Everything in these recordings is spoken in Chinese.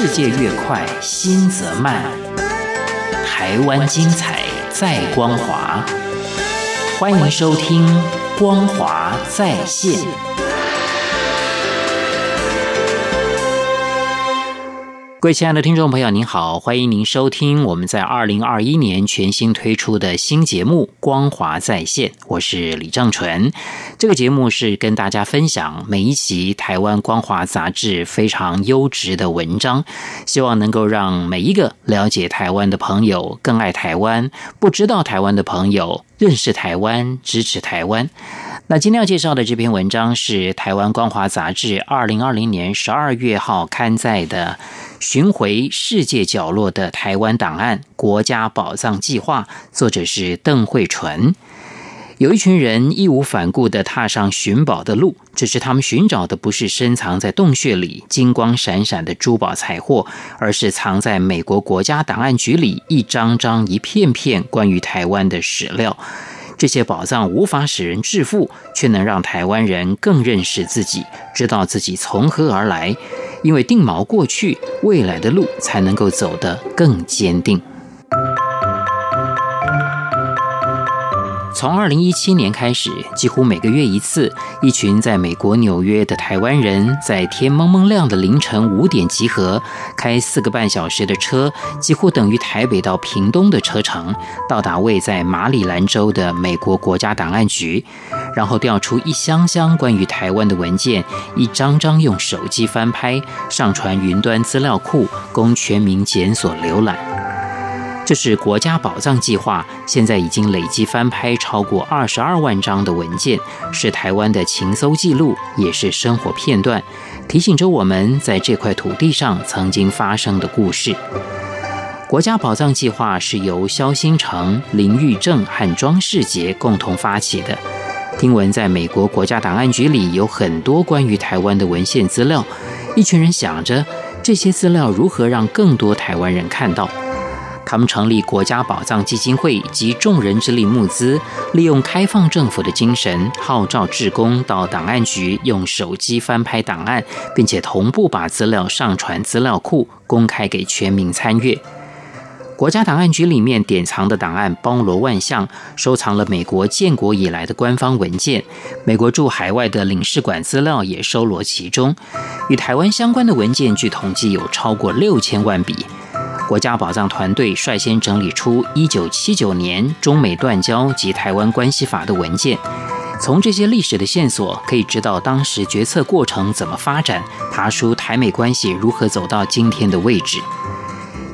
世界越快，心则慢。台湾精彩，在光华。欢迎收听《光华在线》。各位亲爱的听众朋友，您好，欢迎您收听我们在二零二一年全新推出的新节目《光华在线》，我是李正纯。这个节目是跟大家分享每一期台湾光华杂志非常优质的文章，希望能够让每一个了解台湾的朋友更爱台湾，不知道台湾的朋友认识台湾，支持台湾。那今天要介绍的这篇文章是台湾光华杂志二零二零年十二月号刊载的《巡回世界角落的台湾档案：国家宝藏计划》，作者是邓慧纯。有一群人义无反顾地踏上寻宝的路，只是他们寻找的不是深藏在洞穴里金光闪闪的珠宝财货，而是藏在美国国家档案局里一张张、一片片关于台湾的史料。这些宝藏无法使人致富，却能让台湾人更认识自己，知道自己从何而来。因为定锚过去，未来的路才能够走得更坚定。从二零一七年开始，几乎每个月一次，一群在美国纽约的台湾人在天蒙蒙亮的凌晨五点集合，开四个半小时的车，几乎等于台北到屏东的车程，到达位在马里兰州的美国国家档案局，然后调出一箱箱关于台湾的文件，一张张用手机翻拍，上传云端资料库，供全民检索浏览。这是国家宝藏计划，现在已经累计翻拍超过二十二万张的文件，是台湾的情搜记录，也是生活片段，提醒着我们在这块土地上曾经发生的故事。国家宝藏计划是由萧新成、林玉正和庄世杰共同发起的。听闻在美国国家档案局里有很多关于台湾的文献资料，一群人想着这些资料如何让更多台湾人看到。他们成立国家宝藏基金会，集众人之力募资，利用开放政府的精神，号召志工到档案局用手机翻拍档案，并且同步把资料上传资料库，公开给全民参阅。国家档案局里面典藏的档案包罗万象，收藏了美国建国以来的官方文件，美国驻海外的领事馆资料也收罗其中。与台湾相关的文件，据统计有超过六千万笔。国家宝藏团队率先整理出1979年中美断交及台湾关系法的文件，从这些历史的线索可以知道当时决策过程怎么发展，爬出台美关系如何走到今天的位置。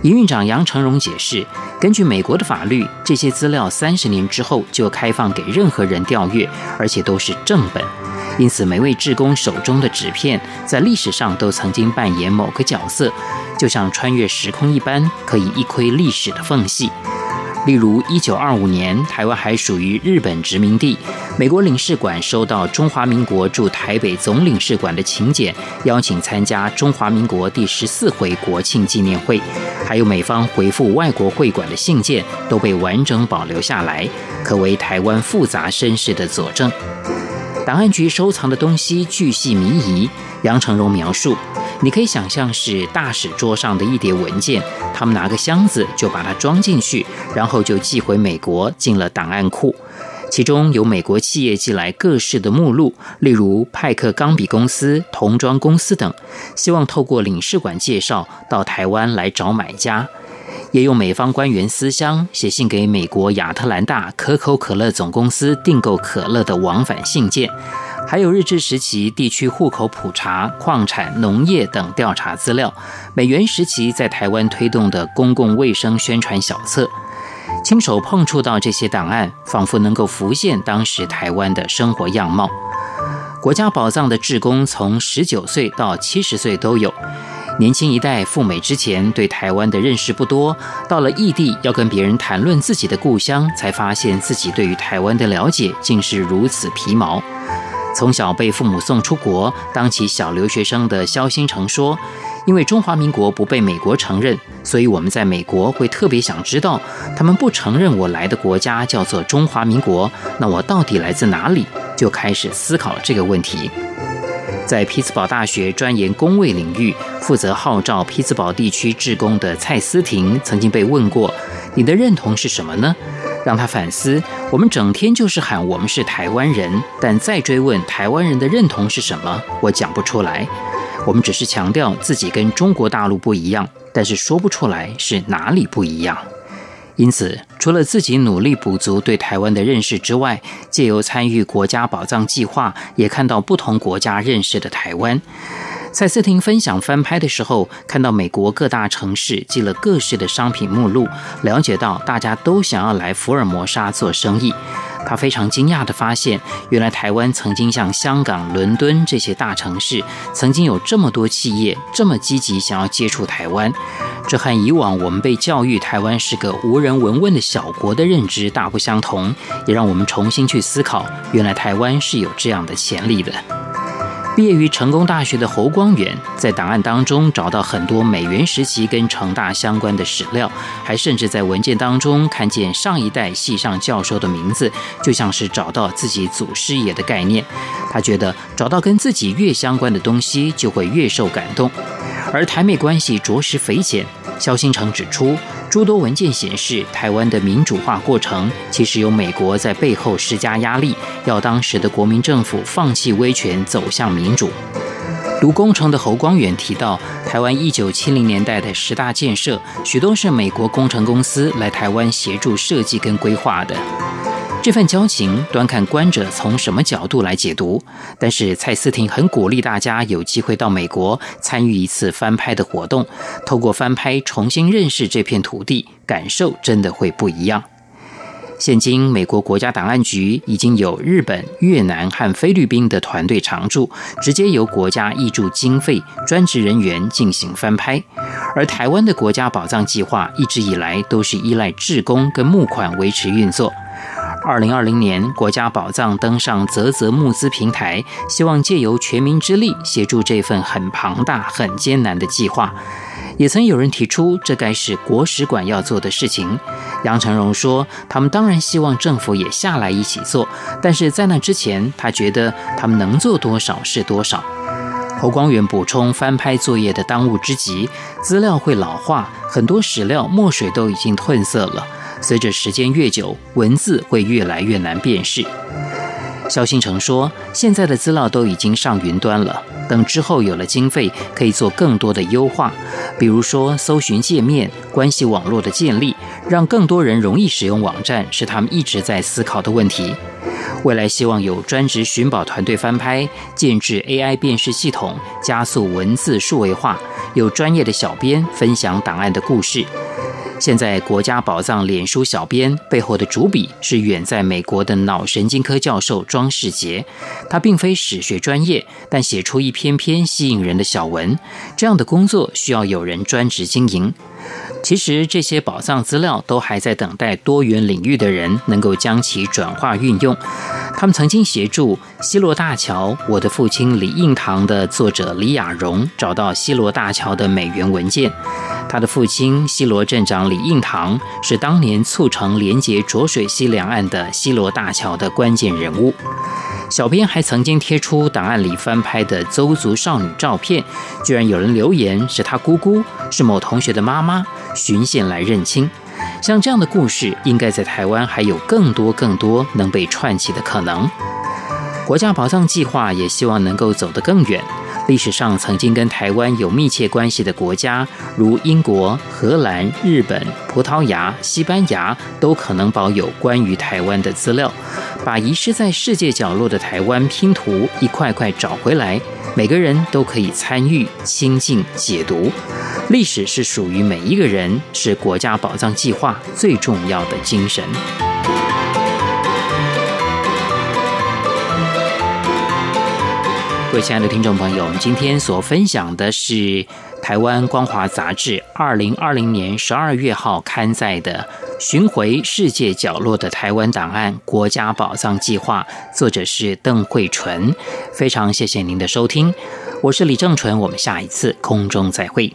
营运长杨成荣解释，根据美国的法律，这些资料三十年之后就开放给任何人调阅，而且都是正本。因此，每位志工手中的纸片在历史上都曾经扮演某个角色，就像穿越时空一般，可以一窥历史的缝隙。例如，一九二五年，台湾还属于日本殖民地，美国领事馆收到中华民国驻台北总领事馆的请柬，邀请参加中华民国第十四回国庆纪念会，还有美方回复外国会馆的信件，都被完整保留下来，可为台湾复杂身世的佐证。档案局收藏的东西巨细靡遗，杨成荣描述：“你可以想象是大使桌上的一叠文件，他们拿个箱子就把它装进去，然后就寄回美国，进了档案库。其中有美国企业寄来各式的目录，例如派克钢笔公司、童装公司等，希望透过领事馆介绍到台湾来找买家。”也有美方官员私箱写信给美国亚特兰大可口可乐总公司订购可乐的往返信件，还有日治时期地区户口普查、矿产、农业等调查资料，美援时期在台湾推动的公共卫生宣传小册，亲手碰触到这些档案，仿佛能够浮现当时台湾的生活样貌。国家宝藏的志工从十九岁到七十岁都有。年轻一代赴美之前对台湾的认识不多，到了异地要跟别人谈论自己的故乡，才发现自己对于台湾的了解竟是如此皮毛。从小被父母送出国，当起小留学生的萧新成说：“因为中华民国不被美国承认，所以我们在美国会特别想知道，他们不承认我来的国家叫做中华民国，那我到底来自哪里？”就开始思考这个问题。在匹兹堡大学专研工位领域，负责号召匹兹堡地区志工的蔡思婷曾经被问过：“你的认同是什么呢？”让他反思：我们整天就是喊我们是台湾人，但再追问台湾人的认同是什么，我讲不出来。我们只是强调自己跟中国大陆不一样，但是说不出来是哪里不一样。因此，除了自己努力补足对台湾的认识之外，借由参与国家宝藏计划，也看到不同国家认识的台湾。蔡思婷分享翻拍的时候，看到美国各大城市寄了各式的商品目录，了解到大家都想要来福尔摩沙做生意。他非常惊讶地发现，原来台湾曾经像香港、伦敦这些大城市，曾经有这么多企业这么积极想要接触台湾。这和以往我们被教育台湾是个无人闻问的小国的认知大不相同，也让我们重新去思考，原来台湾是有这样的潜力的。毕业于成功大学的侯光远，在档案当中找到很多美援时期跟成大相关的史料，还甚至在文件当中看见上一代系上教授的名字，就像是找到自己祖师爷的概念。他觉得找到跟自己越相关的东西，就会越受感动。而台美关系着实匪浅。萧兴成指出，诸多文件显示，台湾的民主化过程其实有美国在背后施加压力，要当时的国民政府放弃威权，走向民主。读工程的侯光远提到，台湾一九七零年代的十大建设，许多是美国工程公司来台湾协助设计跟规划的。这份交情，端看观者从什么角度来解读。但是蔡思婷很鼓励大家有机会到美国参与一次翻拍的活动，透过翻拍重新认识这片土地，感受真的会不一样。现今美国国家档案局已经有日本、越南和菲律宾的团队常驻，直接由国家挹注经费、专职人员进行翻拍。而台湾的国家宝藏计划一直以来都是依赖志工跟募款维持运作。二零二零年，国家宝藏登上泽泽募资平台，希望借由全民之力协助这份很庞大、很艰难的计划。也曾有人提出，这该是国史馆要做的事情。杨成荣说，他们当然希望政府也下来一起做，但是在那之前，他觉得他们能做多少是多少。侯光远补充，翻拍作业的当务之急，资料会老化，很多史料墨水都已经褪色了。随着时间越久，文字会越来越难辨识。肖兴成说：“现在的资料都已经上云端了，等之后有了经费，可以做更多的优化，比如说搜寻界面、关系网络的建立，让更多人容易使用网站，是他们一直在思考的问题。未来希望有专职寻宝团队翻拍，建置 AI 辨识系统，加速文字数位化，有专业的小编分享档案的故事。”现在国家宝藏脸书小编背后的主笔是远在美国的脑神经科教授庄世杰，他并非史学专业，但写出一篇篇吸引人的小文，这样的工作需要有人专职经营。其实这些宝藏资料都还在等待多元领域的人能够将其转化运用。他们曾经协助西罗大桥，我的父亲李应堂的作者李雅荣找到西罗大桥的美元文件。他的父亲西螺镇长李应堂是当年促成连接浊水溪两岸的西螺大桥的关键人物。小编还曾经贴出档案里翻拍的邹族少女照片，居然有人留言是他姑姑，是某同学的妈妈，循线来认亲。像这样的故事，应该在台湾还有更多更多能被串起的可能。国家宝藏计划也希望能够走得更远。历史上曾经跟台湾有密切关系的国家，如英国、荷兰、日本、葡萄牙、西班牙，都可能保有关于台湾的资料，把遗失在世界角落的台湾拼图一块块找回来。每个人都可以参与、亲近、解读。历史是属于每一个人，是国家宝藏计划最重要的精神。各位亲爱的听众朋友，我们今天所分享的是《台湾光华杂志》二零二零年十二月号刊载的《巡回世界角落的台湾档案——国家宝藏计划》，作者是邓慧纯。非常谢谢您的收听，我是李正纯，我们下一次空中再会。